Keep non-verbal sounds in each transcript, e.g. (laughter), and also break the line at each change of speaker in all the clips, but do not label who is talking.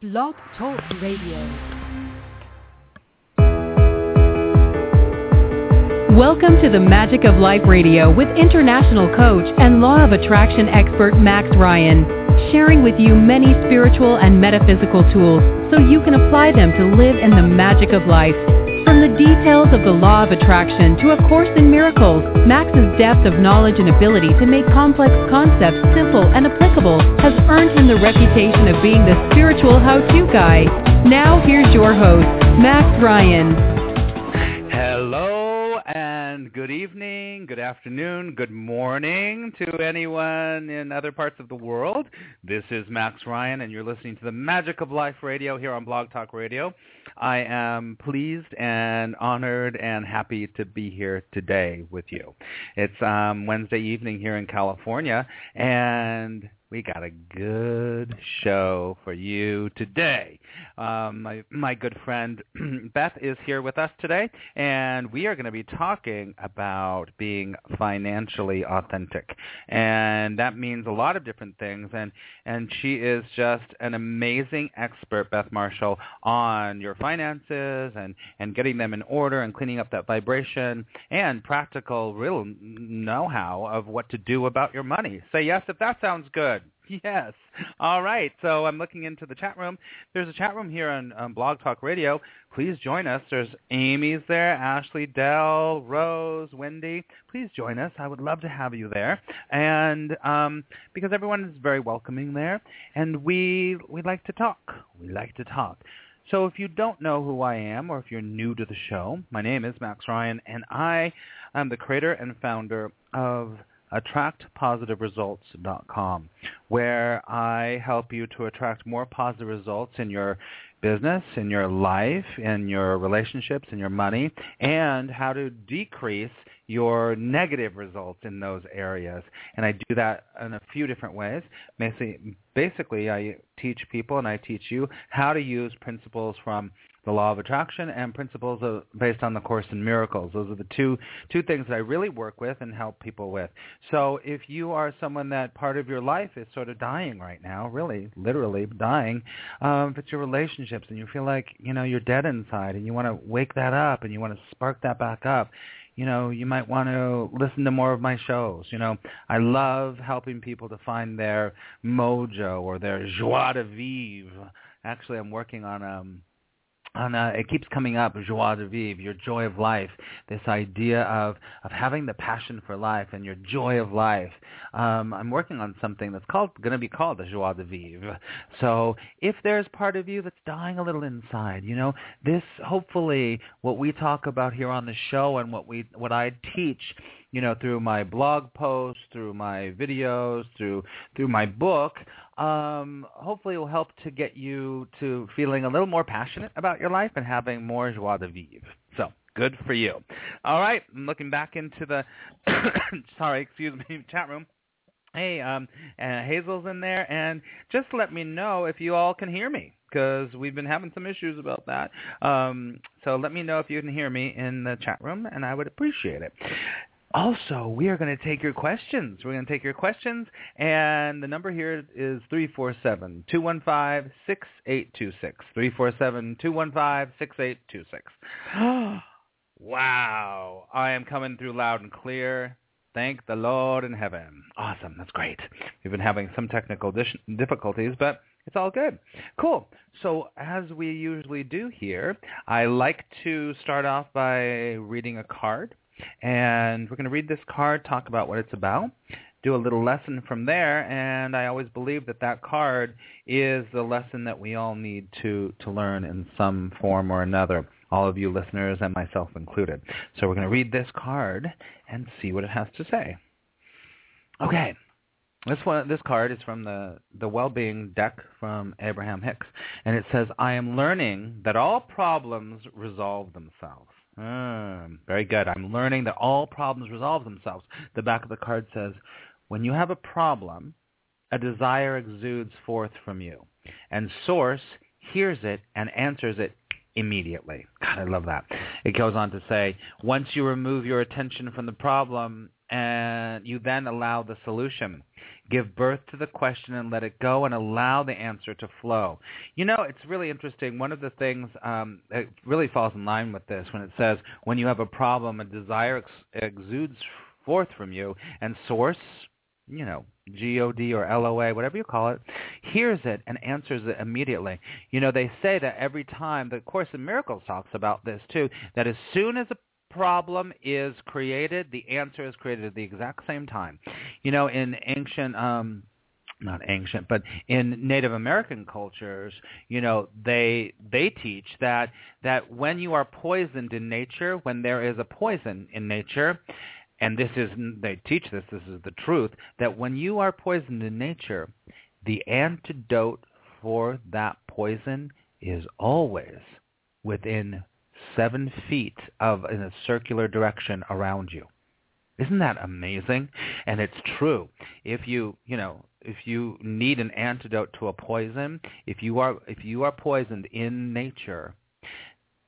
Blog Talk Radio. Welcome to the Magic of Life Radio with international coach and law of attraction expert Max Ryan, sharing with you many spiritual and metaphysical tools so you can apply them to live in the magic of life. Details of the law of attraction to A Course in Miracles, Max's depth of knowledge and ability to make complex concepts simple and applicable has earned him the reputation of being the spiritual how-to guy. Now here's your host, Max Ryan.
Good evening, good afternoon, good morning to anyone in other parts of the world. This is Max Ryan and you're listening to the Magic of Life Radio here on Blog Talk Radio. I am pleased and honored and happy to be here today with you. It's um, Wednesday evening here in California and we got a good show for you today. Um, my, my good friend (clears throat) Beth is here with us today, and we are going to be talking about being financially authentic. And that means a lot of different things, and, and she is just an amazing expert, Beth Marshall, on your finances and, and getting them in order and cleaning up that vibration and practical real know-how of what to do about your money. Say yes if that sounds good. Yes. All right. So I'm looking into the chat room. There's a chat room here on, on Blog Talk Radio. Please join us. There's Amy's there, Ashley, Dell, Rose, Wendy. Please join us. I would love to have you there. And um, because everyone is very welcoming there, and we we like to talk. We like to talk. So if you don't know who I am, or if you're new to the show, my name is Max Ryan, and I am the creator and founder of attractpositiveresults.com, where I help you to attract more positive results in your business, in your life, in your relationships, in your money, and how to decrease your negative results in those areas. And I do that in a few different ways. Basically, I teach people and I teach you how to use principles from the law of attraction and principles of, based on the course in miracles those are the two two things that i really work with and help people with so if you are someone that part of your life is sort of dying right now really literally dying um if it's your relationships and you feel like you know you're dead inside and you want to wake that up and you want to spark that back up you know, you might want to listen to more of my shows. You know, I love helping people to find their mojo or their joie de vivre. Actually, I'm working on um and uh, it keeps coming up, joie de vivre, your joy of life, this idea of, of having the passion for life and your joy of life. Um, I'm working on something that's called going to be called the joie de vivre. So if there's part of you that's dying a little inside, you know, this hopefully what we talk about here on the show and what we what I teach you know, through my blog posts, through my videos, through through my book, um, hopefully it will help to get you to feeling a little more passionate about your life and having more joie de vivre. So good for you. All right, I'm looking back into the (coughs) sorry, excuse me, (laughs) chat room. Hey, um, uh, Hazel's in there, and just let me know if you all can hear me because we've been having some issues about that. Um, so let me know if you can hear me in the chat room, and I would appreciate it. Also, we are going to take your questions. We're going to take your questions, and the number here is 347-215-6826. 347-215-6826. (gasps) wow. I am coming through loud and clear. Thank the Lord in heaven. Awesome. That's great. We've been having some technical difficulties, but it's all good. Cool. So as we usually do here, I like to start off by reading a card and we're going to read this card, talk about what it's about, do a little lesson from there, and I always believe that that card is the lesson that we all need to, to learn in some form or another, all of you listeners and myself included. So we're going to read this card and see what it has to say. Okay, this one, this card is from the the well-being deck from Abraham Hicks, and it says, "I am learning that all problems resolve themselves." Mm, very good. I'm learning that all problems resolve themselves. The back of the card says, when you have a problem, a desire exudes forth from you, and Source hears it and answers it immediately. God, I love that. It goes on to say, once you remove your attention from the problem and you then allow the solution, Give birth to the question and let it go and allow the answer to flow. You know, it's really interesting. One of the things um, that really falls in line with this when it says when you have a problem, a desire ex- exudes forth from you, and source, you know, G-O-D or L-O-A, whatever you call it, hears it and answers it immediately. You know, they say that every time, the Course in Miracles talks about this too, that as soon as a problem is created, the answer is created at the exact same time. You know, in ancient um not ancient, but in Native American cultures, you know, they they teach that that when you are poisoned in nature, when there is a poison in nature, and this is they teach this, this is the truth, that when you are poisoned in nature, the antidote for that poison is always within seven feet of in a circular direction around you. Isn't that amazing? And it's true. If you, you know, if you need an antidote to a poison, if you are if you are poisoned in nature,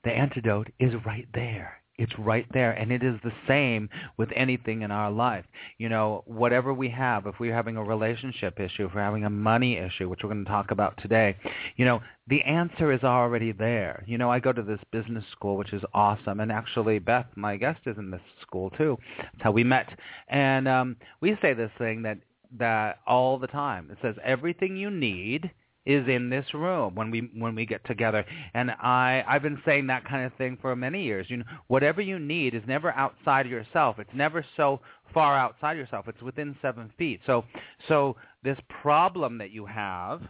the antidote is right there. It's right there. And it is the same with anything in our life. You know, whatever we have, if we're having a relationship issue, if we're having a money issue, which we're going to talk about today, you know, the answer is already there. You know, I go to this business school, which is awesome. And actually, Beth, my guest, is in this school too. That's how we met. And um, we say this thing that that all the time. It says everything you need is in this room when we when we get together. And i i've been saying that kind of thing for many years. You know whatever you need is never outside yourself. It's never so far outside yourself. It's within seven feet. So so this problem that you have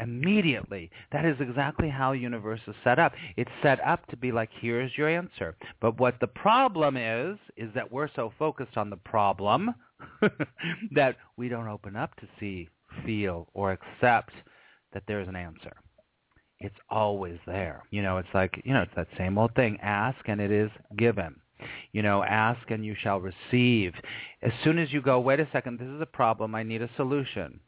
immediately that is exactly how universe is set up. It's set up to be like here's your answer. But what the problem is is that we're so focused on the problem (laughs) that we don't open up to see feel or accept that there's an answer. It's always there. You know, it's like, you know, it's that same old thing. Ask and it is given. You know, ask and you shall receive. As soon as you go, wait a second, this is a problem, I need a solution.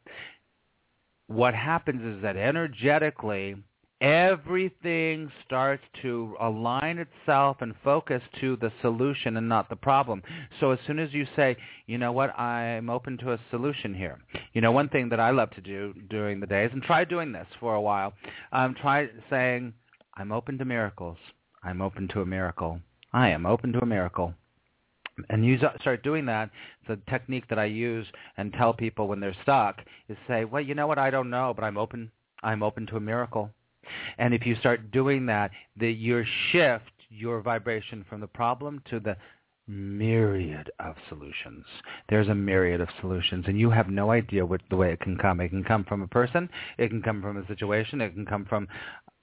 What happens is that energetically, everything starts to align itself and focus to the solution and not the problem. So as soon as you say, you know what, I'm open to a solution here. You know, one thing that I love to do during the days, and try doing this for a while, um, try saying, I'm open to miracles. I'm open to a miracle. I am open to a miracle. And you start doing that. A technique that I use and tell people when they're stuck is say, well, you know what, I don't know, but I'm open. I'm open to a miracle. And if you start doing that, the, you shift your vibration from the problem to the myriad of solutions. There's a myriad of solutions, and you have no idea what the way it can come. It can come from a person. It can come from a situation. It can come from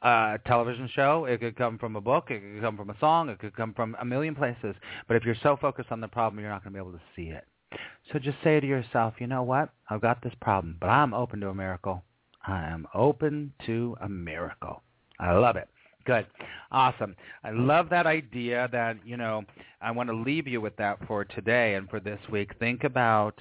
a television show. It could come from a book. It could come from a song. It could come from a million places. But if you're so focused on the problem, you're not going to be able to see it. So just say to yourself, you know what? I've got this problem, but I'm open to a miracle. I am open to a miracle. I love it. Good. Awesome. I love that idea that, you know, I want to leave you with that for today and for this week. Think about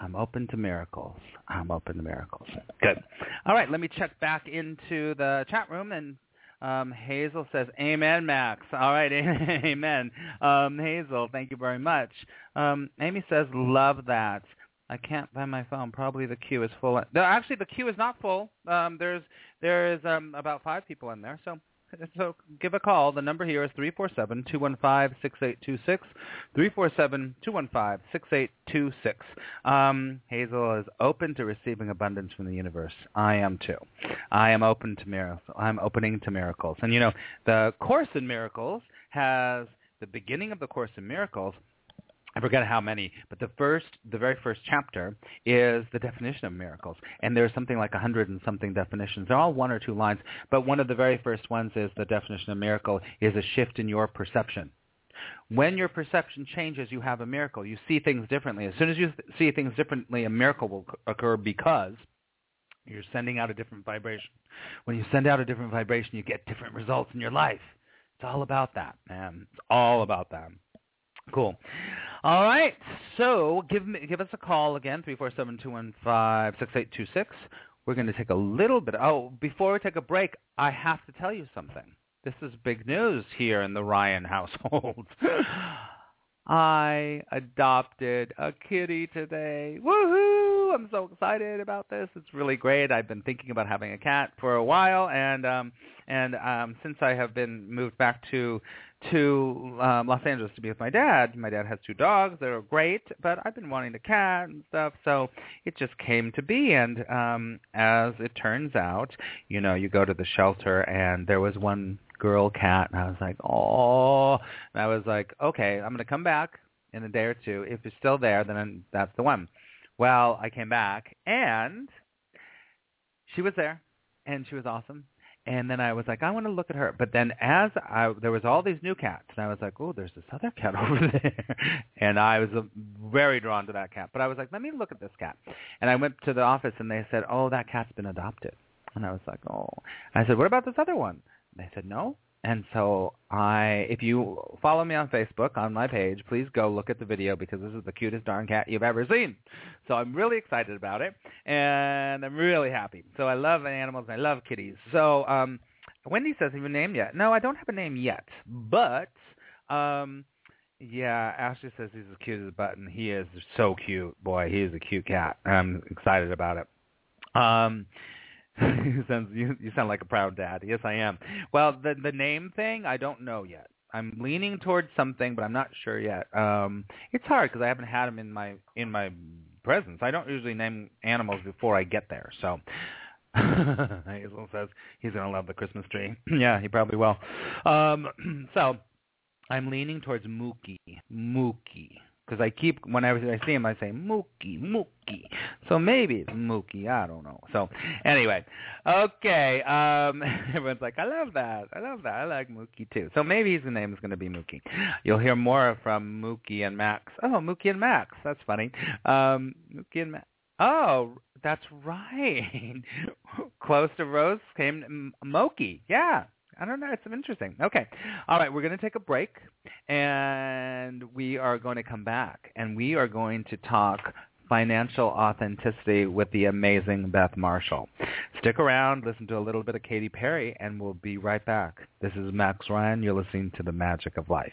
I'm open to miracles. I'm open to miracles. Good. All right, let me check back into the chat room and um, Hazel says, Amen, Max. All right, (laughs) amen. Um, Hazel, thank you very much. Um, Amy says, love that. I can't find my phone. Probably the queue is full. No, actually, the queue is not full. Um, there's there is um, about five people in there. So (laughs) so give a call. The number here is three four seven two one five six eight two six. Three four seven two one five six eight two six. Um, Hazel is open to receiving abundance from the universe. I am too. I am open to miracles. I'm opening to miracles. And you know, the Course in Miracles has the beginning of the Course in Miracles I forget how many, but the first, the very first chapter is the definition of miracles, and there's something like a hundred and something definitions. They're all one or two lines, but one of the very first ones is the definition of miracle is a shift in your perception. When your perception changes, you have a miracle. You see things differently. As soon as you see things differently, a miracle will occur because you're sending out a different vibration. When you send out a different vibration, you get different results in your life. It's all about that, man. It's all about that. Cool. All right. So give me, give us a call again, three four seven two one five six eight two six. We're going to take a little bit. Oh, before we take a break, I have to tell you something. This is big news here in the Ryan household. (laughs) I adopted a kitty today. Woohoo! I'm so excited about this. It's really great. I've been thinking about having a cat for a while, and um, and um, since I have been moved back to to um, Los Angeles to be with my dad. My dad has two dogs. They're great, but I've been wanting a cat and stuff, so it just came to be. And um, as it turns out, you know, you go to the shelter, and there was one girl cat, and I was like, oh, and I was like, okay, I'm to come back in a day or two. If it's still there, then that's the one. Well, I came back, and she was there, and she was awesome and then I was like, I want to look at her. But then as I there was all these new cats, and I was like, oh, there's this other cat (laughs) over there, and I was uh, very drawn to that cat. But I was like, let me look at this cat. And I went to the office, and they said, oh, that cat's been adopted. And I was like, oh. I said, what about this other one? And they said, no, and so I, if you follow me on Facebook on my page, please go look at the video because this is the cutest darn cat you've ever seen. So I'm really excited about it, and I'm really happy. So I love animals and I love kitties. So um, Wendy says, have a name yet? No, I don't have a name yet, but um, yeah, Ashley says he's as cute as a button. He is so cute, boy. He is a cute cat. I'm excited about it. Um, (laughs) you sound you, you sound like a proud dad. Yes, I am. Well, the the name thing, I don't know yet. I'm leaning towards something, but I'm not sure yet. Um, it's hard because I haven't had them in my in my presence. I don't usually name animals before I get there. So (laughs) Hazel says he's gonna love the Christmas tree. (clears throat) yeah, he probably will. Um, (clears throat) so I'm leaning towards Mookie. Mookie because I keep whenever I see him, I say Mookie, Mookie. So maybe it's Mookie. I don't know. So anyway, okay. Um, (laughs) everyone's like, I love that. I love that. I like Mookie too. So maybe his name is going to be Mookie. You'll hear more from Mookie and Max. Oh, Mookie and Max. That's funny. Um, Mookie and Max. Oh, that's right. (laughs) Close to Rose came Moki. Yeah, I don't know. It's interesting. Okay. All right. We're going to take a break, and we are going to come back, and we are going to talk financial authenticity with the amazing Beth Marshall. Stick around, listen to a little bit of Katy Perry, and we'll be right back. This is Max Ryan. You're listening to The Magic of Life.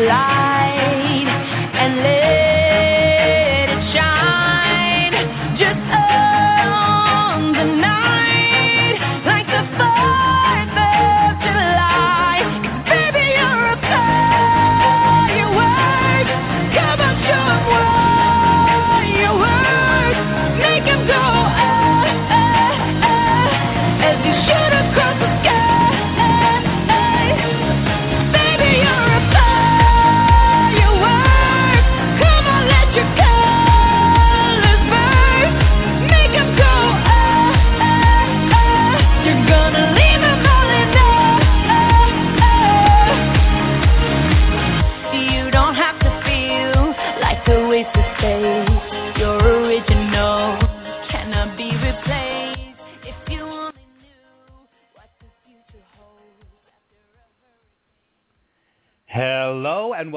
The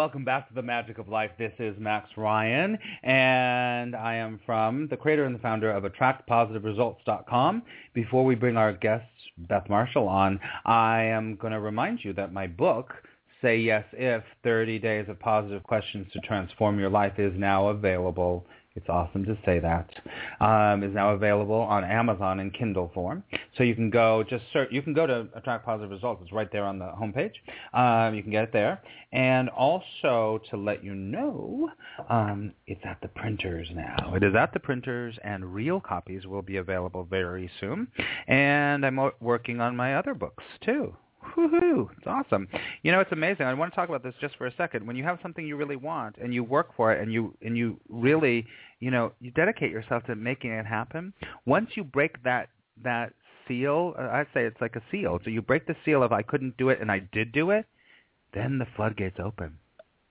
welcome back to the Magic of Life. This is Max Ryan, and I am from the creator and the founder of AttractPositiveResults.com. Before we bring our guest, Beth Marshall, on, I am going to remind you that my book, Say Yes If, 30 Days of Positive Questions to Transform Your Life, is now available it's awesome to say that. Um, is now available on Amazon in Kindle form. So you can go just search. You can go to Attract Positive Results. It's right there on the homepage. Um, you can get it there. And also to let you know, um, it's at the printers now. It is at the printers, and real copies will be available very soon. And I'm working on my other books too. Woohoo! It's awesome. You know, it's amazing. I want to talk about this just for a second. When you have something you really want and you work for it and you and you really, you know, you dedicate yourself to making it happen. Once you break that that seal. Uh, I say it's like a seal. So you break the seal of I couldn't do it and I did do it, then the floodgates open.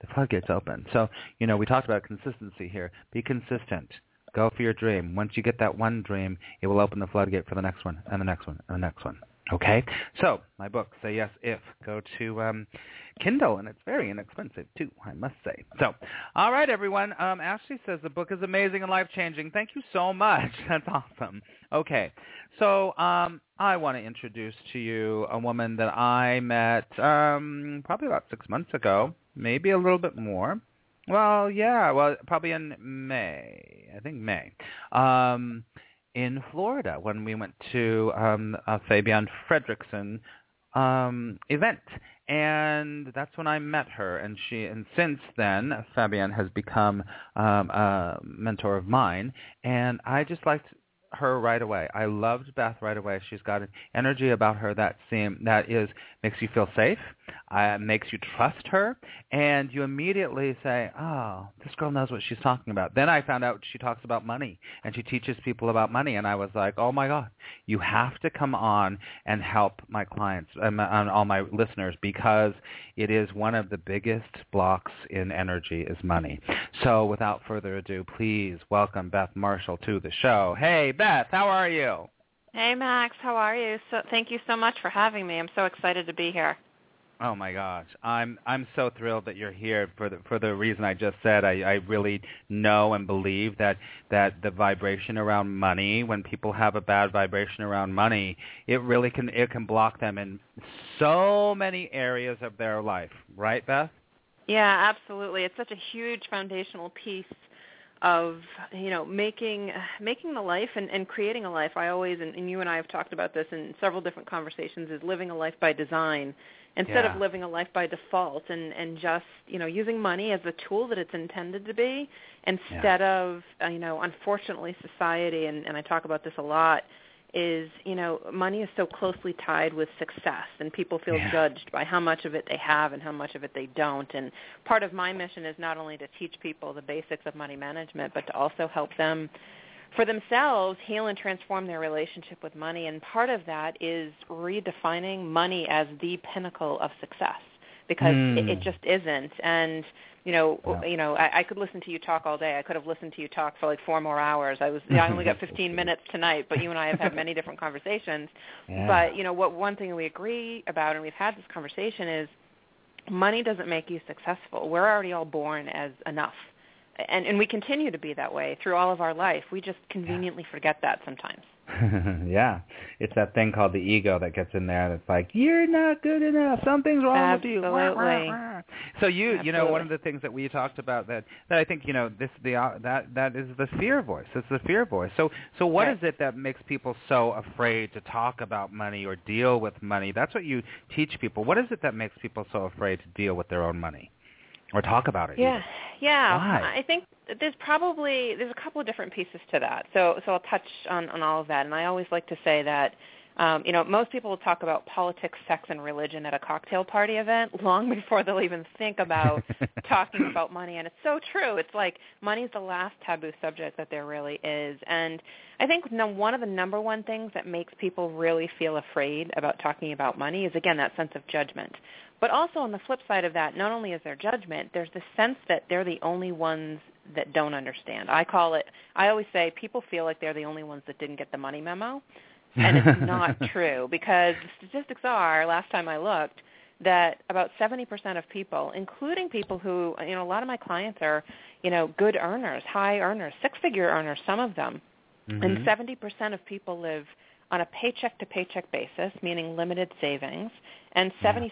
The floodgates open. So you know we talked about consistency here. Be consistent. Go for your dream. Once you get that one dream, it will open the floodgate for the next one and the next one and the next one. Okay, so my book, Say Yes If, go to um, Kindle, and it's very inexpensive too, I must say. So, all right, everyone. Um, Ashley says the book is amazing and life changing. Thank you so much. (laughs) That's awesome. Okay, so um, I want to introduce to you a woman that I met um, probably about six months ago, maybe a little bit more. Well, yeah, well, probably in May. I think May. In Florida when we went to um, a Fabienne Fredrickson um, event, and that's when I met her. And she, and since then, Fabian has become um, a mentor of mine, and I just liked her right away. I loved Beth right away. She's got an energy about her that seem that is makes you feel safe, uh, makes you trust her, and you immediately say, "Oh, this girl knows what she's talking about." Then I found out she talks about money and she teaches people about money, and I was like, "Oh my God, you have to come on and help my clients and, and all my listeners because it is one of the biggest blocks in energy is money." So, without further ado, please welcome Beth Marshall to the show. Hey, Beth, how are you?
Hey Max, how are you? So thank you so much for having me. I'm so excited to be here.
Oh my gosh, I'm I'm so thrilled that you're here for the for the reason I just said. I, I really know and believe that that the vibration around money, when people have a bad vibration around money, it really can it can block them in so many areas of their life. Right, Beth?
Yeah, absolutely. It's such a huge foundational piece of you know making making the life and, and creating a life i always and, and you and i have talked about this in several different conversations is living a life by design instead
yeah.
of living a life by default and and just you know using money as a tool that it's intended to be instead
yeah.
of uh, you know unfortunately society and and i talk about this a lot is you know money is so closely tied with success and people feel
yeah.
judged by how much of it they have and how much of it they don't. And part of my mission is not only to teach people the basics of money management but to also help them for themselves heal and transform their relationship with money. And part of that is redefining money as the pinnacle of success because
mm.
it, it just isn't and you know,
yeah.
you know, I, I could listen to you talk all day. I could have listened to you talk for like four more hours. I was, (laughs) I only got 15 minutes tonight, but you and I have had (laughs) many different conversations.
Yeah.
But you know, what one thing we agree about, and we've had this conversation, is money doesn't make you successful. We're already all born as enough, and and we continue to be that way through all of our life. We just conveniently yeah. forget that sometimes. (laughs)
yeah, it's that thing called the ego that gets in there. That's like you're not good enough. Something's wrong
Absolutely.
with you. Lately. So you,
Absolutely.
you know, one of the things that we talked about that that I think you know this the uh, that that is the fear voice. It's the fear voice. So so what
right.
is it that makes people so afraid to talk about money or deal with money? That's what you teach people. What is it that makes people so afraid to deal with their own money? or talk about it.
Yeah,
even.
yeah.
Why?
I think there's probably there's a couple of different pieces to that. So so I'll touch on on all of that. And I always like to say that. Um, you know, most people will talk about politics, sex, and religion at a cocktail party event (laughs) long before they'll even think about (laughs) talking about money. And it's so true. It's like money's the last taboo subject that there really is. And I think no, one of the number one things that makes people really feel afraid about talking about money is, again, that sense of judgment. But also on the flip side of that, not only is there judgment, there's the sense that they're the only ones that don't understand. I call it, I always say people feel like they're the only ones that didn't get the money memo. And it's (laughs) not true because the statistics are, last time I looked, that about 70% of people, including people who, you know, a lot of my clients are, you know, good earners, high earners, six-figure earners, some of them.
Mm-hmm.
And 70% of people live on a paycheck to paycheck basis, meaning limited savings, and 76%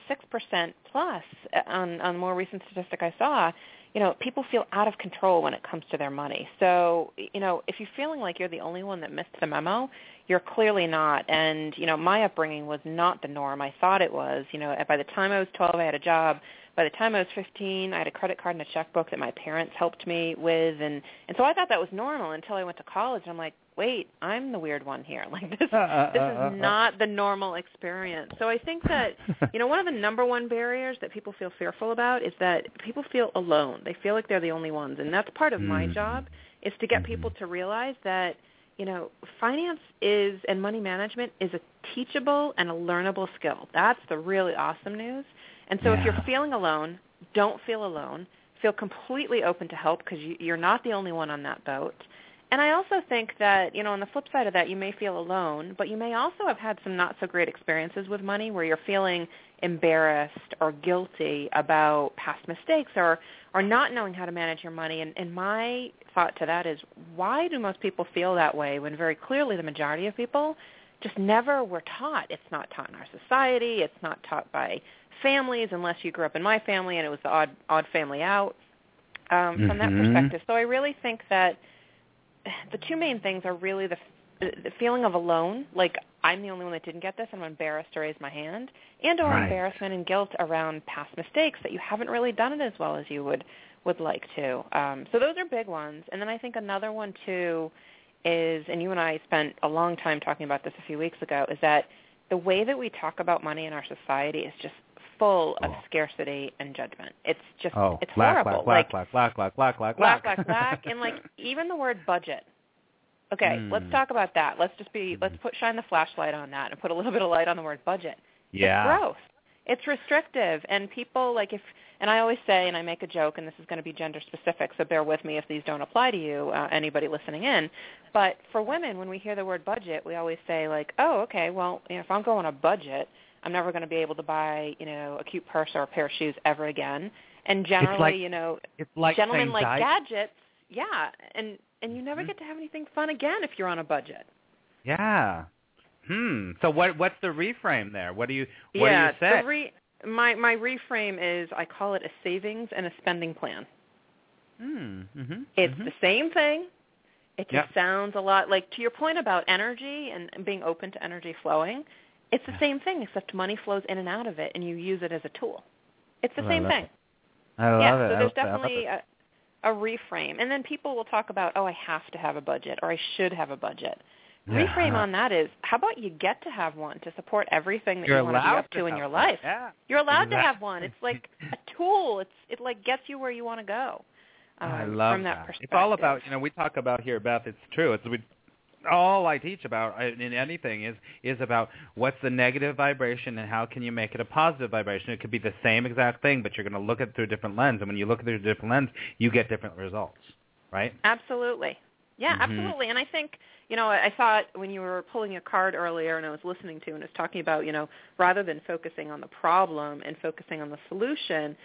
plus uh, on on more recent statistic I saw, you know, people feel out of control when it comes to their money. So, you know, if you're feeling like you're the only one that missed the memo, you're clearly not. And, you know, my upbringing was not the norm. I thought it was. You know, by the time I was 12, I had a job. By the time I was 15, I had a credit card and a checkbook that my parents helped me with, and and so I thought that was normal until I went to college. And I'm like, wait, I'm the weird one here. (laughs) Like this,
uh,
this
uh,
is not the normal experience. So I think that (laughs) you know one of the number one barriers that people feel fearful about is that people feel alone. They feel like they're the only ones, and that's part of my
Mm.
job is to get people to realize that you know, finance is and money management is a teachable and a learnable skill. That's the really awesome news. And so
Yeah.
if you're feeling alone, don't feel alone. Feel completely open to help because you, you're not the only one on that boat. And I also think that, you know, on the flip side of that, you may feel alone, but you may also have had some not so great experiences with money where you're feeling embarrassed or guilty about past mistakes or or not knowing how to manage your money. And, and my thought to that is, why do most people feel that way when very clearly the majority of people just never were taught? It's not taught in our society. It's not taught by families unless you grew up in my family and it was the odd odd family out um, from that
Mhm.
perspective. So I really think that the two main things are really the the feeling of alone, like I'm the only one that didn't get this, and I'm embarrassed to raise my hand, and or
Right.
embarrassment and guilt around past mistakes that you haven't really done it as well as you would would like to. Um, so those are big ones, and then I think another one too is, and you and I spent a long time talking about this a few weeks ago, is that the way that we talk about money in our society is just full of
Oh.
scarcity and judgment. It's just
Oh,
it's
black,
horrible.
black,
like
black, black, black, black, black,
black,
black,
black, black, and like (laughs) even the word budget. Okay,
Mm.
let's talk about that. Let's just be let's put shine the flashlight on that and put a little bit of light on the word budget.
yeah.
It's gross. It's restrictive and people like if and I always say and I make a joke and this is going to be gender specific so bear with me if these don't apply to you uh, anybody listening in. But for women when we hear the word budget, we always say like, "Oh, okay, well, you know, if I'm going on a budget, I'm never going to be able to buy, you know, a cute purse or a pair of shoes ever again." And generally,
like
you know,
It's like
gentlemen like
diet-
gadgets yeah and and you never
Mhm.
get to have anything fun again if you're on a budget
Yeah. Hmm. So what what's the reframe there? What do you what
yeah
do you say?
the re- my my reframe is i call it a savings and a spending plan
hmm. Mm-hmm.
it's the same thing it just
Yep.
sounds a lot like to your point about energy and, and being open to energy flowing it's the
Yeah.
same thing except money flows in and out of it and you use it as a tool it's the
I
same
love
thing
I love
yeah,
it.
so
I
there's
it. I
definitely a, a reframe. And then people will talk about, oh, I have to have a budget or I should have a budget. Reframe on that is, how about you get to have one to support everything that
You're
you want to be up to in your
one.
life?
Yeah.
You're allowed to have one. It's like (laughs) a tool. It's it like gets you where you want to go. Um,
I love
from that,
that.
perspective.
It's all about you know we talk about here, Beth. It's true. It's we all I teach about uh, in anything is is about what's the negative vibration and how can you make it a positive vibration. It could be the same exact thing, but you're going to look at it through a different lens, and when you look at it through a different lens, you get different results, right?
Absolutely. Yeah,
Mhm.
absolutely. And I think, you know, I thought when you were pulling a card earlier and I was listening to and it was talking about, you know, rather than focusing on the problem and focusing on the solution,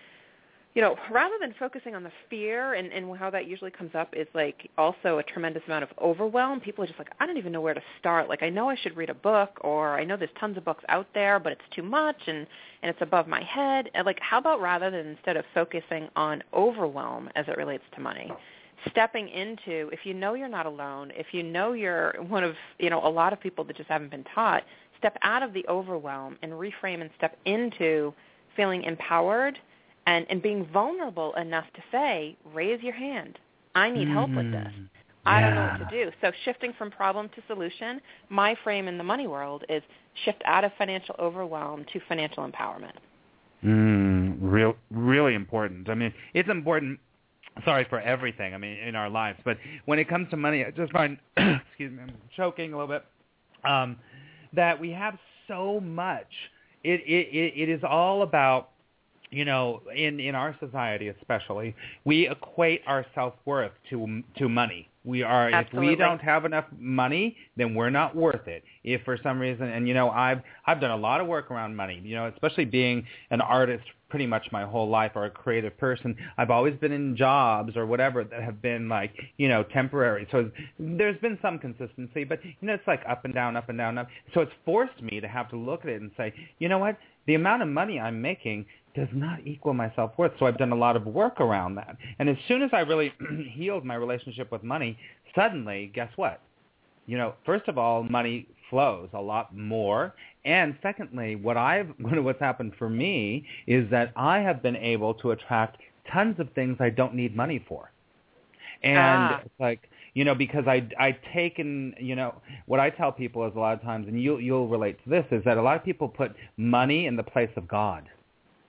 you know, rather than focusing on the fear and, and how that usually comes up is like also a tremendous amount of overwhelm. People are just like, I don't even know where to start. Like I know I should read a book or I know there's tons of books out there, but it's too much and, and it's above my head. And like how about rather than instead of focusing on overwhelm as it relates to money, stepping into if you know you're not alone, if you know you're one of, you know, a lot of people that just haven't been taught, step out of the overwhelm and reframe and step into feeling empowered and, and being vulnerable enough to say, raise your hand. I need help with this.
Mm.
I don't know what to do. So shifting from problem to solution, my frame in the money world is shift out of financial overwhelm to financial empowerment.
Mm, real, really important. I mean, it's important. Sorry for everything. I mean, in our lives, but when it comes to money, I just find, (coughs) excuse me, I'm choking a little bit. Um, that we have so much. It it it, it is all about you know, in in our society especially, we equate our self worth to to money. We are
Absolutely.
if we don't have enough money, then we're not worth it. If for some reason, and you know, I've I've done a lot of work around money. You know, especially being an artist pretty much my whole life or a creative person. I've always been in jobs or whatever that have been like, you know, temporary. So there's been some consistency, but you know, it's like up and down, up and down, up. So it's forced me to have to look at it and say, you know what? The amount of money I'm making does not equal my self-worth. So I've done a lot of work around that. And as soon as I really (clears throat) healed my relationship with money, suddenly, guess what? You know, first of all, money flows a lot more. And secondly, what I've (laughs) what's happened for me is that I have been able to attract tons of things I don't need money for. And
Ah.
it's like you know because I I take and, you know what I tell people is a lot of times and you you'll relate to this is that a lot of people put money in the place of God.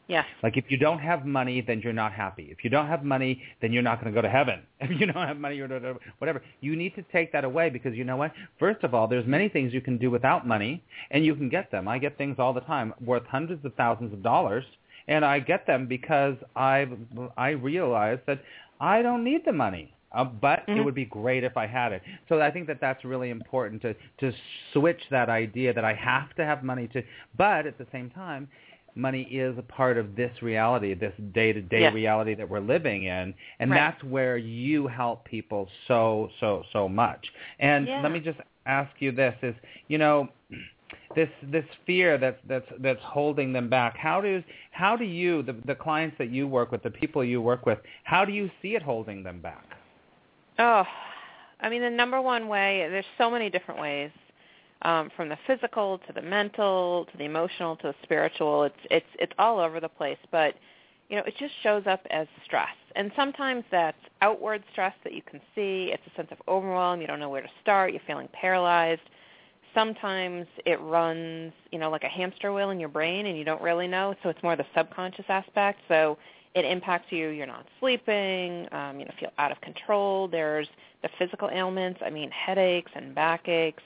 Yeah.
Like if you don't have money, then you're not happy. If you don't have money, then you're not going to go to heaven. (laughs) If you don't have money, you're not, whatever. You need to take that away because you know what? First of all, there's many things you can do without money, and you can get them. I get things all the time worth hundreds of thousands of dollars, and I get them because I I realize that I don't need the money. Uh, but
Mhm.
it would be great if I had it. So I think that that's really important to to switch that idea that I have to have money to. But at the same time, money is a part of this reality, this day-to-day
Yes.
reality that we're living in, and
Right.
that's where you help people so so so much. And
Yeah.
let me just ask you this: is you know this this fear that's that's that's holding them back. How do how do you the the clients that you work with, the people you work with, how do you see it holding them back?
Oh, I mean, the number one way, there's so many different ways, um, from the physical to the mental to the emotional to the spiritual. It's it's it's all over the place, but you know, it just shows up as stress. And sometimes that's outward stress that you can see. It's a sense of overwhelm. You don't know where to start. You're feeling paralyzed. Sometimes it runs, you know, like a hamster wheel in your brain and you don't really know. So it's more the subconscious aspect. So it impacts you. You're not sleeping. Um, you know, feel out of control. There's the physical ailments. I mean, headaches and backaches.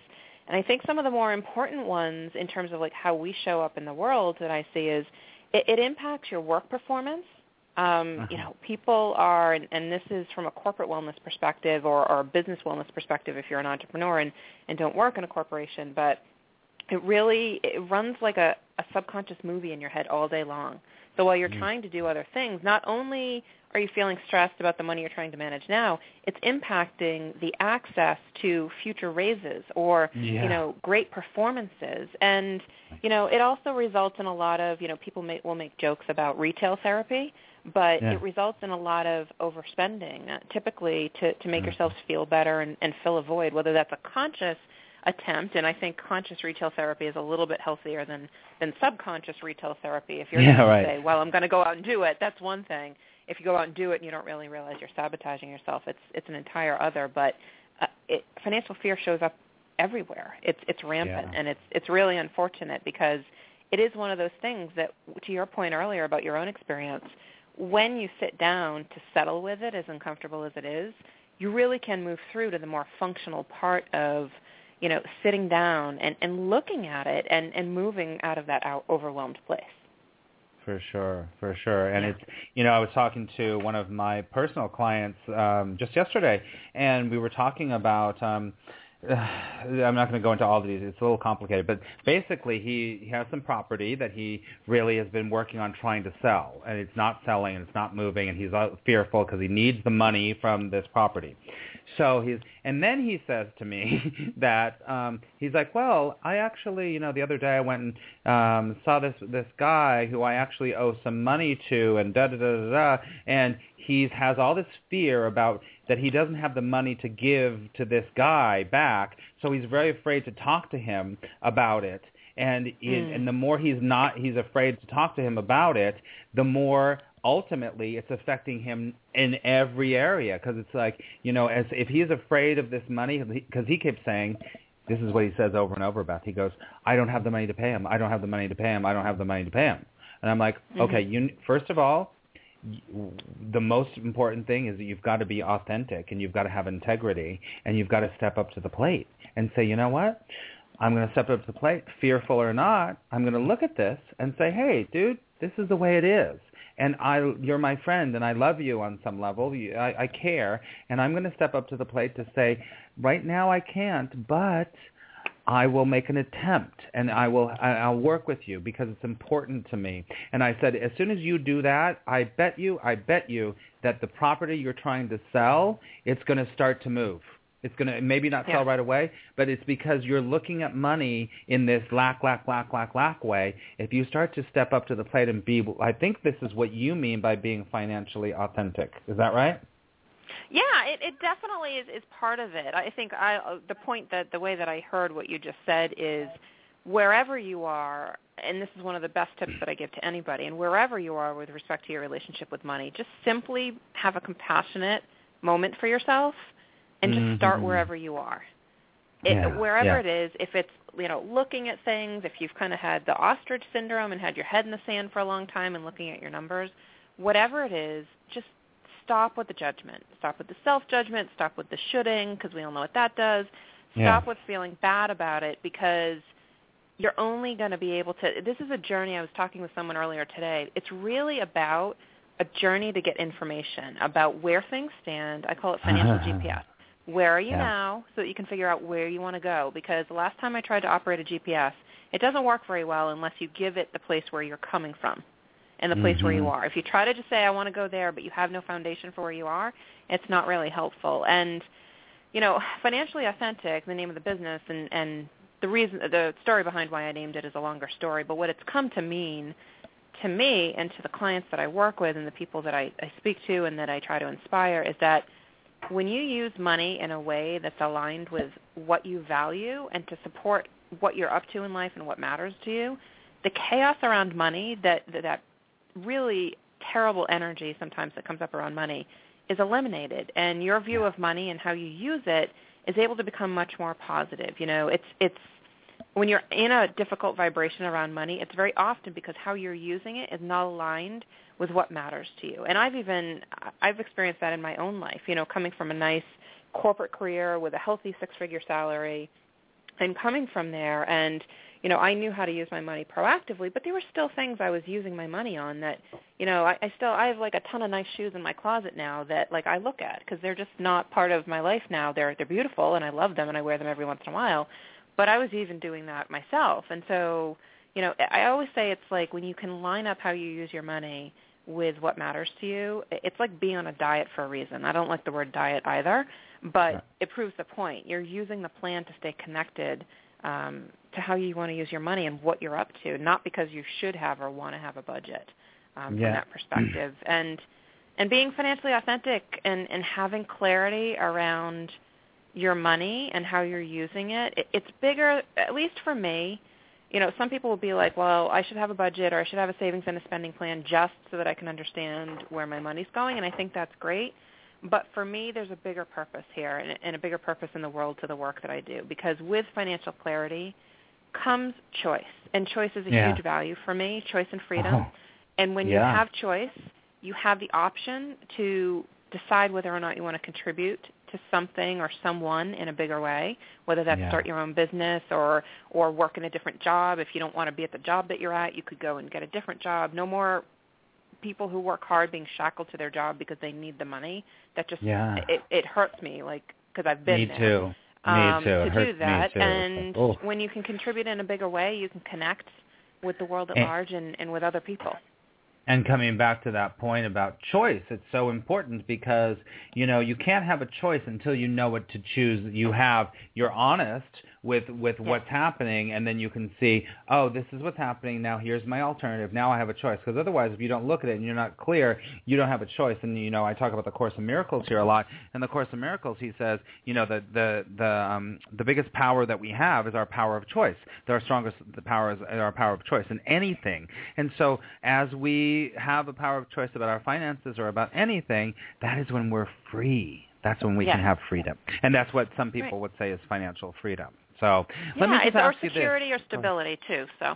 And I think some of the more important ones in terms of like how we show up in the world that I see is it, it impacts your work performance. Um,
Uh-huh.
You know, people are, and, and this is from a corporate wellness perspective or, or a business wellness perspective if you're an entrepreneur and, and don't work in a corporation, but it really it runs like a, a subconscious movie in your head all day long. So while you're
Mm.
trying to do other things, not only are you feeling stressed about the money you're trying to manage now, it's impacting the access to future raises or
Yeah.
you know great performances and you know it also results in a lot of you know people may, will make jokes about retail therapy but
Yeah.
it results in a lot of overspending uh, typically to to make
Mhm.
yourselves feel better and, and fill a void whether that's a conscious attempt and I think conscious retail therapy is a little bit healthier than than subconscious retail therapy if you're
Yeah,
going
right.
to say well I'm going to go out and do it that's one thing if you go out and do it and you don't really realize you're sabotaging yourself it's it's an entire other but uh, it, financial fear shows up everywhere it's it's rampant
Yeah.
and it's it's really unfortunate because it is one of those things that to your point earlier about your own experience when you sit down to settle with it as uncomfortable as it is you really can move through to the more functional part of you know sitting down and and looking at it and and moving out of that out overwhelmed place
For sure, for sure. And it's, you know, I was talking to one of my personal clients um, just yesterday, and we were talking about. Um, (sighs) I'm not going to go into all of these. It's a little complicated, but basically, he, he has some property that he really has been working on trying to sell, and it's not selling, and it's not moving, and he's uh, fearful because he needs the money from this property. So he's, and then he says to me (laughs) that um, he's like, well, I actually, you know, the other day I went and um, saw this this guy who I actually owe some money to, and da da da da da, and he has all this fear about that he doesn't have the money to give to this guy back, so he's very afraid to talk to him about it. And he,
Mm.
and the more he's not, he's afraid to talk to him about it, the more ultimately it's affecting him in every area. Because it's like you know as if he's afraid of this money because he keeps saying this is what he says over and over about. He goes i don't have the money to pay him. I don't have the money to pay him. I don't have the money to pay him. And i'm like
Mhm.
okay you first of all y- the most important thing is that you've got to be authentic and you've got to have integrity and you've got to step up to the plate and say you know what? I'm going to step up to the plate. Fearful or not i'm going to look at this and say hey dude this is the way it is and I, you're my friend, and I love you on some level. You, I, I care, and I'm going to step up to the plate to say, right now I can't, but I will make an attempt, and I will, I- I'll work with you because it's important to me. And I said, as soon as you do that, I bet you, I bet you that the property you're trying to sell, it's going to start to move. It's going to maybe not sell
Yeah.
right away, but it's because you're looking at money in this lack, lack, lack, lack, lack way. If you start to step up to the plate and be, I think this is what you mean by being financially authentic. Is that right?
Yeah, it, it definitely is, is part of it. I think I, uh, the point that the way that I heard what you just said is wherever you are, and this is one of the best tips that I give to anybody, and wherever you are with respect to your relationship with money, just simply have a compassionate moment for yourself and just start
Mhm.
wherever you are. It,
Yeah,
wherever
yeah.
it is, if it's you know, looking at things, if you've kind of had the ostrich syndrome and had your head in the sand for a long time and looking at your numbers, whatever it is, just stop with the judgment. Stop with the self-judgment. Stop with the shoulding because we all know what that does. Stop
Yeah.
with feeling bad about it because you're only going to be able to this is a journey i was talking with someone earlier today it's really about a journey to get information about where things stand i call it financial gps where are you
Yeah.
now so that you can figure out where you want to go because the last time i tried to operate a gps it doesn't work very well unless you give it the place where you're coming from and the place where you
Mhm.
are if you try to just say i want to go there but you have no foundation for where you are it's not really helpful and you know, financially authentic, the name of the business, and and the reason, the story behind why I named it is a longer story. But what it's come to mean to me and to the clients that I work with and the people that I, I speak to and that I try to inspire is that when you use money in a way that's aligned with what you value and to support what you're up to in life and what matters to you, the chaos around money, that that really terrible energy sometimes that comes up around money is eliminated and your view of money and how you use it is able to become much more positive. You know, it's it's when you're in a difficult vibration around money, it's very often because how you're using it is not aligned with what matters to you. And I've even I've experienced that in my own life, you know, coming from a nice corporate career with a healthy six-figure salary and coming from there and you know, I knew how to use my money proactively, but there were still things I was using my money on that, you know, I, I still I have like a ton of nice shoes in my closet now that like I look at because they're just not part of my life now. They're they're beautiful and I love them and I wear them every once in a while, but I was even doing that myself. And so, you know, I always say it's like when you can line up how you use your money with what matters to you, it's like being on a diet for a reason. I don't like the word diet either, but
Right.
it proves the point. You're using the plan to stay connected um, to how you want to use your money and what you're up to, not because you should have or want to have a budget um,
Yeah.
from that perspective. (clears throat) and and being financially authentic and, and having clarity around your money and how you're using it, it, it's bigger, at least for me. You know, some people will be like, well, I should have a budget or I should have a savings and a spending plan just so that I can understand where my money's going, and I think that's great. But for me, there's a bigger purpose here and, and a bigger purpose in the world to the work that I do because with financial clarity comes choice, and choice is a
Yeah.
huge value for me, choice and freedom.
Oh.
And when you have choice, you have the option to decide whether or not you want to contribute to something or someone in a bigger way, whether that's
Yeah.
start your own business or or work in a different job. If you don't want to be at the job that you're at, you could go and get a different job. No more people who work hard being shackled to their job because they need the money. That just
Yeah.
it it hurts me like because I've been
Me
there
too.
um,
me too. It
to
hurts
do that.
me too.
And
Oh.
when you can contribute in a bigger way, you can connect with the world at
And-
large and, and with other people.
And coming back to that point about choice, it's so important because, you know, you can't have a choice until you know what to choose. You have, you're honest with, with what's happening and then you can see, oh, this is what's happening. Now here's my alternative. Now I have a choice. Because otherwise, if you don't look at it and you're not clear, you don't have a choice. And, you know, I talk about the Course of Miracles here a lot. In the Course of Miracles, he says, you know, the, the, the, um, the biggest power that we have is our power of choice. The our strongest the power is our power of choice in anything. And so as we have a power of choice about our finances or about anything, that is when we're free. That's when we
Yes.
can have freedom. And that's what some people
Right.
would say is financial freedom. So
yeah,
let me just
it's our
ask you this.
security or stability too. So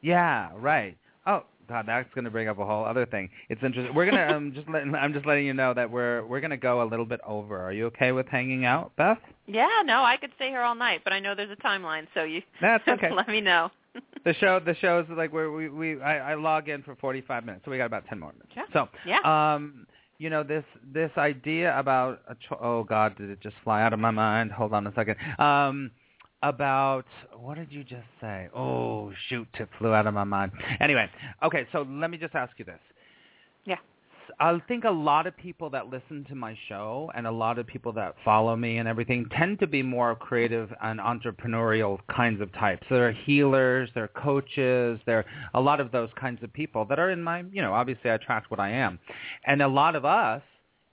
Yeah, right. Oh, God, that's going to bring up a whole other thing. It's interesting. We're gonna um, just let, (laughs) I'm just letting you know that we're we're going to go a little bit over. Are you okay with hanging out, Beth?
yeah, no, I could stay here all night, but I know there's a timeline, so you
That's (laughs) okay.
let me know.
The show the show is like where we we I, I log in for 45 minutes, so we got about 10 more minutes.
Yeah.
So
Yeah.
um, you know this this idea about a cho- oh God, did it just fly out of my mind? Hold on a second. Um, about what did you just say? Oh shoot, it flew out of my mind. Anyway, okay, so let me just ask you this.
Yeah.
I think a lot of people that listen to my show and a lot of people that follow me and everything tend to be more creative and entrepreneurial kinds of types. They're healers, they're coaches, they're a lot of those kinds of people that are in my, you know, obviously I attract what I am. And a lot of us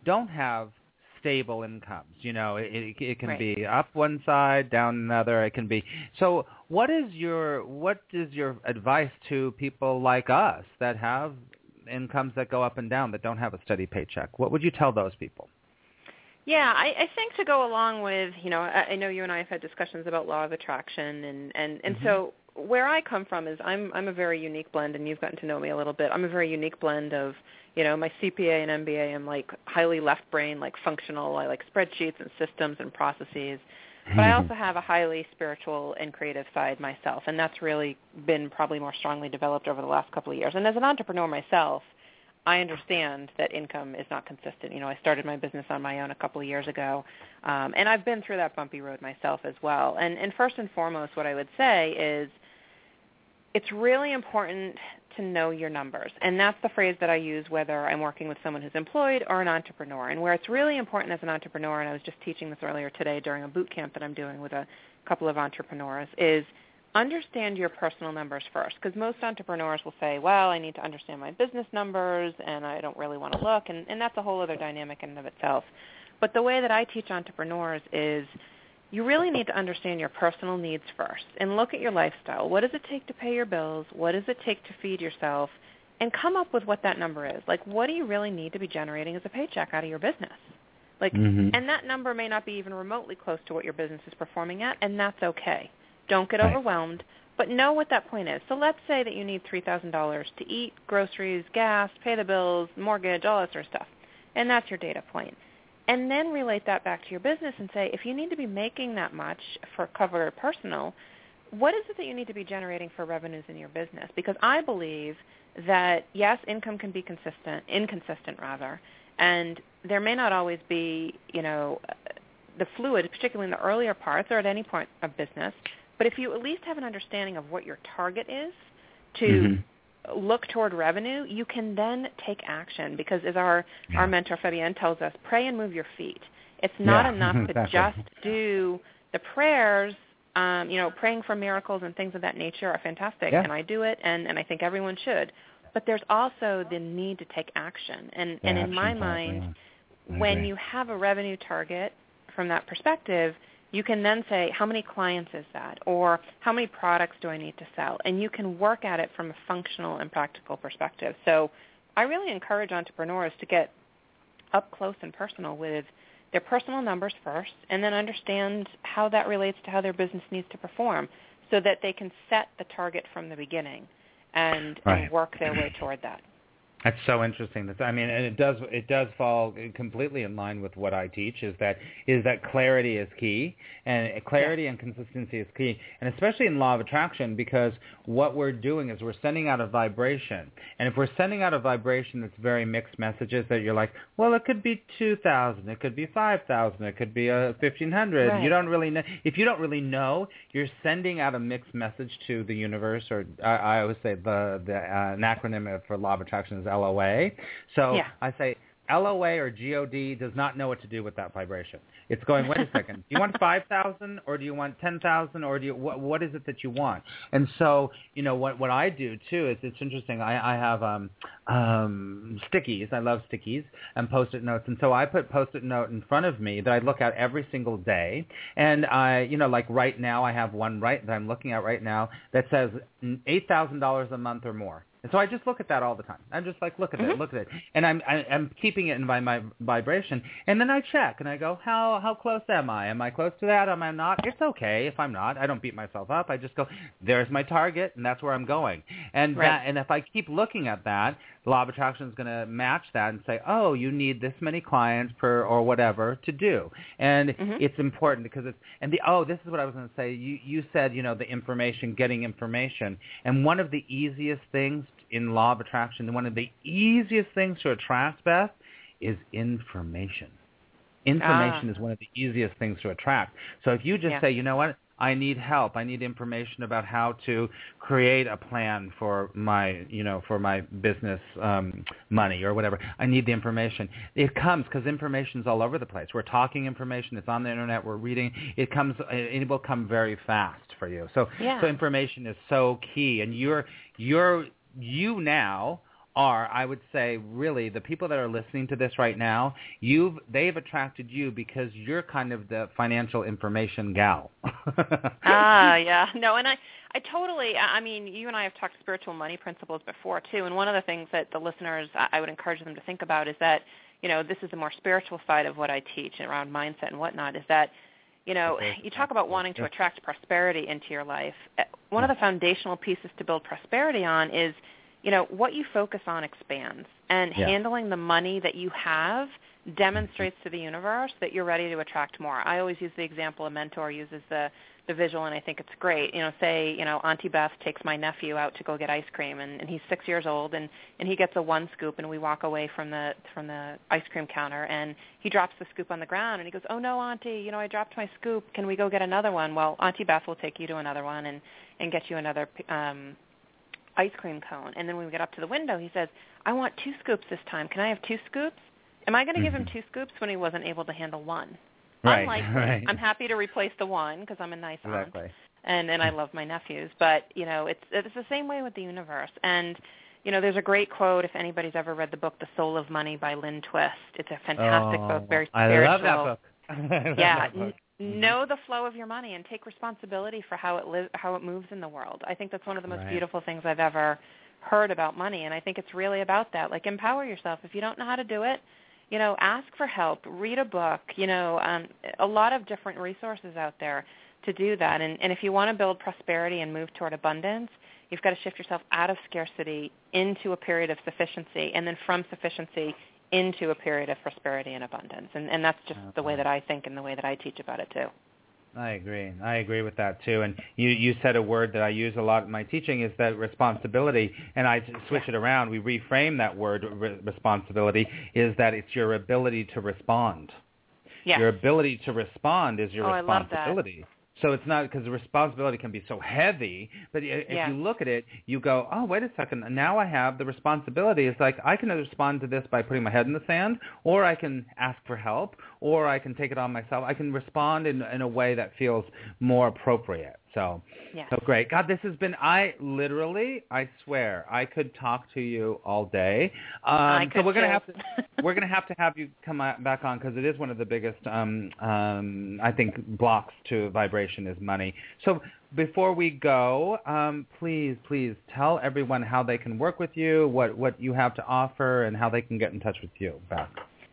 don't have stable incomes. You know, it, it, it can
Right.
be up one side, down another. It can be. So, what is your what is your advice to people like us that have incomes that go up and down that don't have a steady paycheck? What would you tell those people?
Yeah, I, I think to go along with, you know, I, I know you and I have had discussions about law of attraction, and and and
Mhm.
so where I come from is I'm I'm a very unique blend, and you've gotten to know me a little bit. I'm a very unique blend of, you know, my CPA and MBA. I'm like highly left brain, like functional. I like spreadsheets and systems and processes. But I also have a highly spiritual and creative side myself, and that's really been probably more strongly developed over the last couple of years. And as an entrepreneur myself, I understand that income is not consistent. You know, I started my business on my own a couple of years ago, um, and I've been through that bumpy road myself as well. And, and first and foremost, what I would say is it's really important to know your numbers. And that's the phrase that I use whether I'm working with someone who's employed or an entrepreneur. And where it's really important as an entrepreneur, and I was just teaching this earlier today during a boot camp that I'm doing with a couple of entrepreneurs, is understand your personal numbers first. Because most entrepreneurs will say, well, I need to understand my business numbers and I don't really want to look. And, and that's a whole other dynamic in and of itself. But the way that I teach entrepreneurs is you really need to understand your personal needs first and look at your lifestyle. What does it take to pay your bills? What does it take to feed yourself? And come up with what that number is. Like, what do you really need to be generating as a paycheck out of your business? Like,
Mhm.
and that number may not be even remotely close to what your business is performing at, and that's okay. Don't get
Right.
overwhelmed, but know what that point is. So let's say that you need $3,000 to eat, groceries, gas, pay the bills, mortgage, all that sort of stuff. And that's your data point. And then relate that back to your business and say, if you need to be making that much for cover or personal, what is it that you need to be generating for revenues in your business? Because I believe that yes, income can be consistent, inconsistent rather, and there may not always be, you know, the fluid, particularly in the earlier parts or at any point of business. But if you at least have an understanding of what your target is to
Mhm.
Look toward revenue, you can then take action because as our,
Yeah.
our mentor Fabienne tells us, pray and move your feet. It's not
Yeah,
enough to (laughs)
exactly.
just do the prayers. Um, you know, praying for miracles and things of that nature are fantastic,
Yeah.
and I do it, and, and I think everyone should. But there's also the need to take action, and and in my mind, when you have a revenue target from that perspective, you can then say, how many clients is that? Or how many products do I need to sell? And you can work at it from a functional and practical perspective. So I really encourage entrepreneurs to get up close and personal with their personal numbers first and then understand how that relates to how their business needs to perform so that they can set the target from the beginning and,
Right.
and work their way toward that.
That's so interesting. That's, I mean, and it does it does fall completely in line with what I teach. Is that is that clarity is key, and clarity and consistency is key, and especially in law of attraction, because what we're doing is we're sending out a vibration, and if we're sending out a vibration that's very mixed messages, that you're like, well, it could be two thousand, it could be five thousand, it could be a fifteen hundred.
Right.
You don't really know. If you don't really know, you're sending out a mixed message to the universe, or I, I always say the the uh, an acronym for law of attraction is LOA. So
Yeah.
I say LOA or GOD does not know what to do with that vibration. It's going, wait a (laughs) second, do you want 5,000 or do you want 10,000 or do you, what, what is it that you want? And so, you know, what, what I do too is it's interesting. I, I have um, um, stickies. I love stickies and post-it notes. And so I put post-it note in front of me that I look at every single day. And I, you know, like right now I have one right that I'm looking at right now that says $8,000 a month or more. And so I just look at that all the time. I'm just like, look at
Mhm.
it, look at it, and I'm I, I'm keeping it in my, my vibration. And then I check and I go, how how close am I? Am I close to that? Am I not? It's okay if I'm not. I don't beat myself up. I just go, there's my target, and that's where I'm going. And
Right.
that, and if I keep looking at that, law of attraction is going to match that and say, oh, you need this many clients per or whatever to do. And
Mhm.
it's important because it's and the oh, this is what I was going to say. You you said you know the information, getting information, and one of the easiest things in law of attraction, one of the easiest things to attract, Beth, is information. Information
Ah.
is one of the easiest things to attract. So if you just
Yeah.
say, you know what, I need help. I need information about how to create a plan for my, you know, for my business um, money or whatever. I need the information. It comes because information's all over the place. We're talking information. It's on the internet. We're reading. It comes. It will come very fast for you. So,
Yeah.
so information is so key. And you're, you're, you now are, I would say, really the people that are listening to this right now, you've they've attracted you because you're kind of the financial information gal. (laughs)
ah, yeah. No, and I, I totally. I mean, you and I have talked spiritual money principles before too, and one of the things that the listeners I I would encourage them to think about is that you know, this is the more spiritual side of what I teach around mindset and whatnot, is that you know, you talk about wanting to attract prosperity into your life. Eh, one of the foundational pieces to build prosperity on is, you know, what you focus on expands. And
Yeah.
handling the money that you have demonstrates to the universe that you're ready to attract more. I always use the example a mentor uses the the visual and I think it's great. You know, say, you know, Auntie Beth takes my nephew out to go get ice cream and, and he's six years old and, and he gets a one scoop and we walk away from the from the ice cream counter and he drops the scoop on the ground and he goes, Oh no, Auntie, you know, I dropped my scoop. Can we go get another one? Well, Auntie Beth will take you to another one and, and get you another um ice cream cone. And then when we get up to the window, he says, I want two scoops this time. Can I have two scoops? Am I going to give him
Mhm.
two scoops when he wasn't able to handle one?
Right,
Unlikely.
right.
I'm happy to replace the one because I'm a nice aunt and and I love my nephews. But you know, it's it's the same way with the universe. And you know, there's a great quote if anybody's ever read the book The Soul of Money by Lynn Twist. It's a fantastic
oh,
book, very spiritual.
I love that book. (laughs)
Yeah,
book.
know the flow of your money and take responsibility for how it lives, how it moves in the world. I think that's one of the most
Right.
beautiful things I've ever heard about money, and I think it's really about that. Like empower yourself. If you don't know how to do it, you know, ask for help. Read a book. You know, um, a lot of different resources out there to do that. And, and if you want to build prosperity and move toward abundance, you've got to shift yourself out of scarcity into a period of sufficiency, and then from sufficiency into a period of prosperity and abundance. And, and that's just the way that I think and the way that I teach about it too.
I agree. I agree with that too. And you you said a word that I use a lot in my teaching is that responsibility. And I switch it around. We reframe that word re- responsibility is that it's your ability to respond.
Yes.
Your ability to respond is your
Oh, I love that.
So it's not because the responsibility can be so heavy, but if
Yeah.
you look at it, you go, oh, wait a second. Now I have the responsibility. It's like I can respond to this by putting my head in the sand, or I can ask for help, or I can take it on myself. I can respond in in a way that feels more appropriate. So,
Yes.
so great. God, this has been. I literally, I swear, I could talk to you all day. Um, so we're gonna have to (laughs) we're going to have to have you come back on because it is one of the biggest, um, um, I think, blocks to vibration is money. So before we go, um, please, please tell everyone how they can work with you, what what you have to offer, and how they can get in touch with you, Beth.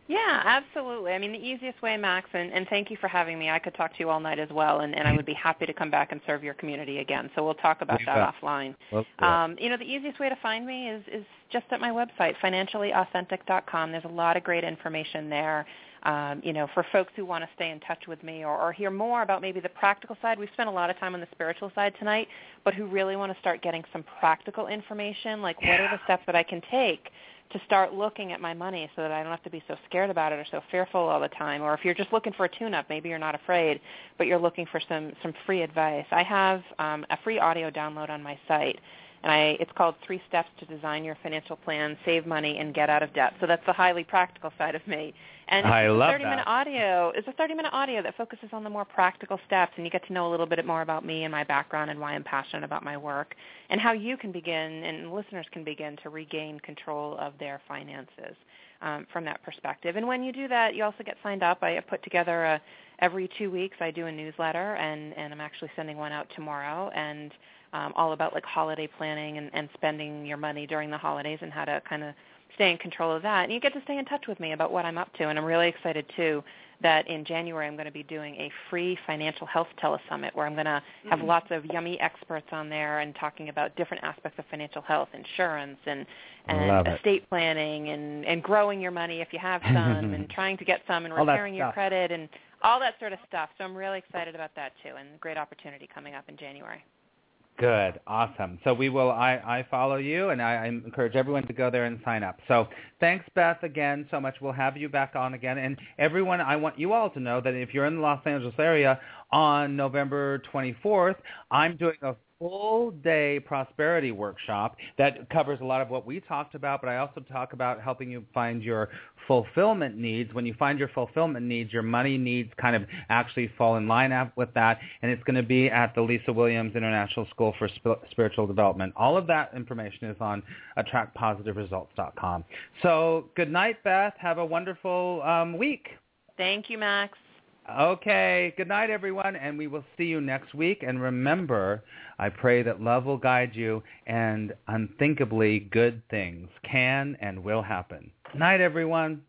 Yeah, absolutely. I mean, the easiest way, Max, and, and thank you for having me. I could talk to you all night as well, and, and I would be happy to come back and serve your community again. So we'll talk about that offline. Um, you know, the easiest way to find me is, is just at my website, financiallyauthentic.com. There's a lot of great information there. Um, you know, for folks who want to stay in touch with me or, or hear more about maybe the practical side, we've spent a lot of time on the spiritual side tonight, but who really want to start getting some practical information, like what are the steps that I can take to start looking at my money so that I don't have to be so scared about it or so fearful all the time. Or if you're just looking for a tune-up, maybe you're not afraid, but you're looking for some some free advice. I have um, a free audio download on my site, and I it's called Three Steps to Design Your Financial Plan, Save Money, and Get Out of Debt. So that's the highly practical side of me. And
I
it's
love
a 30 minute audio. It's a 30 minute audio that focuses on the more practical steps, and you get to know a little bit more about me and my background and why I'm passionate about my work, and how you can begin and listeners can begin to regain control of their finances um, from that perspective. And when you do that, you also get signed up. I put together a every two weeks I do a newsletter, and and I'm actually sending one out tomorrow, and um, all about like holiday planning and, and spending your money during the holidays and how to kind of stay in control of that. And you get to stay in touch with me about what I'm up to. And I'm really excited too that in January I'm going to be doing a free financial health telesummit where I'm going to have mm. lots of yummy experts on there and talking about different aspects of financial health, insurance and and
it.
estate planning and and growing your money if you have some and (laughs) trying to get some and
All
repairing your credit and all that sort of stuff. So I'm really excited about that too and great opportunity coming up in January.
Good, awesome. So we will. I, I follow you, and I, I encourage everyone to go there and sign up. So thanks, Beth, again so much. We'll have you back on again, and everyone. I want you all to know that if you're in the Los Angeles area on November 24th, I'm doing a full day prosperity workshop that covers a lot of what we talked about, but I also talk about helping you find your fulfillment needs. When you find your fulfillment needs, your money needs kind of actually fall in line with that, and it's going to be at the Lisa Williams International School for Sp- Spiritual Development. All of that information is on attractpositiveresults.com. So good night, Beth. Have a wonderful um, week.
Thank you, Max.
Okay. Good night, everyone, and we will see you next week. And remember, I pray that love will guide you and unthinkably good things can and will happen. Good night, everyone.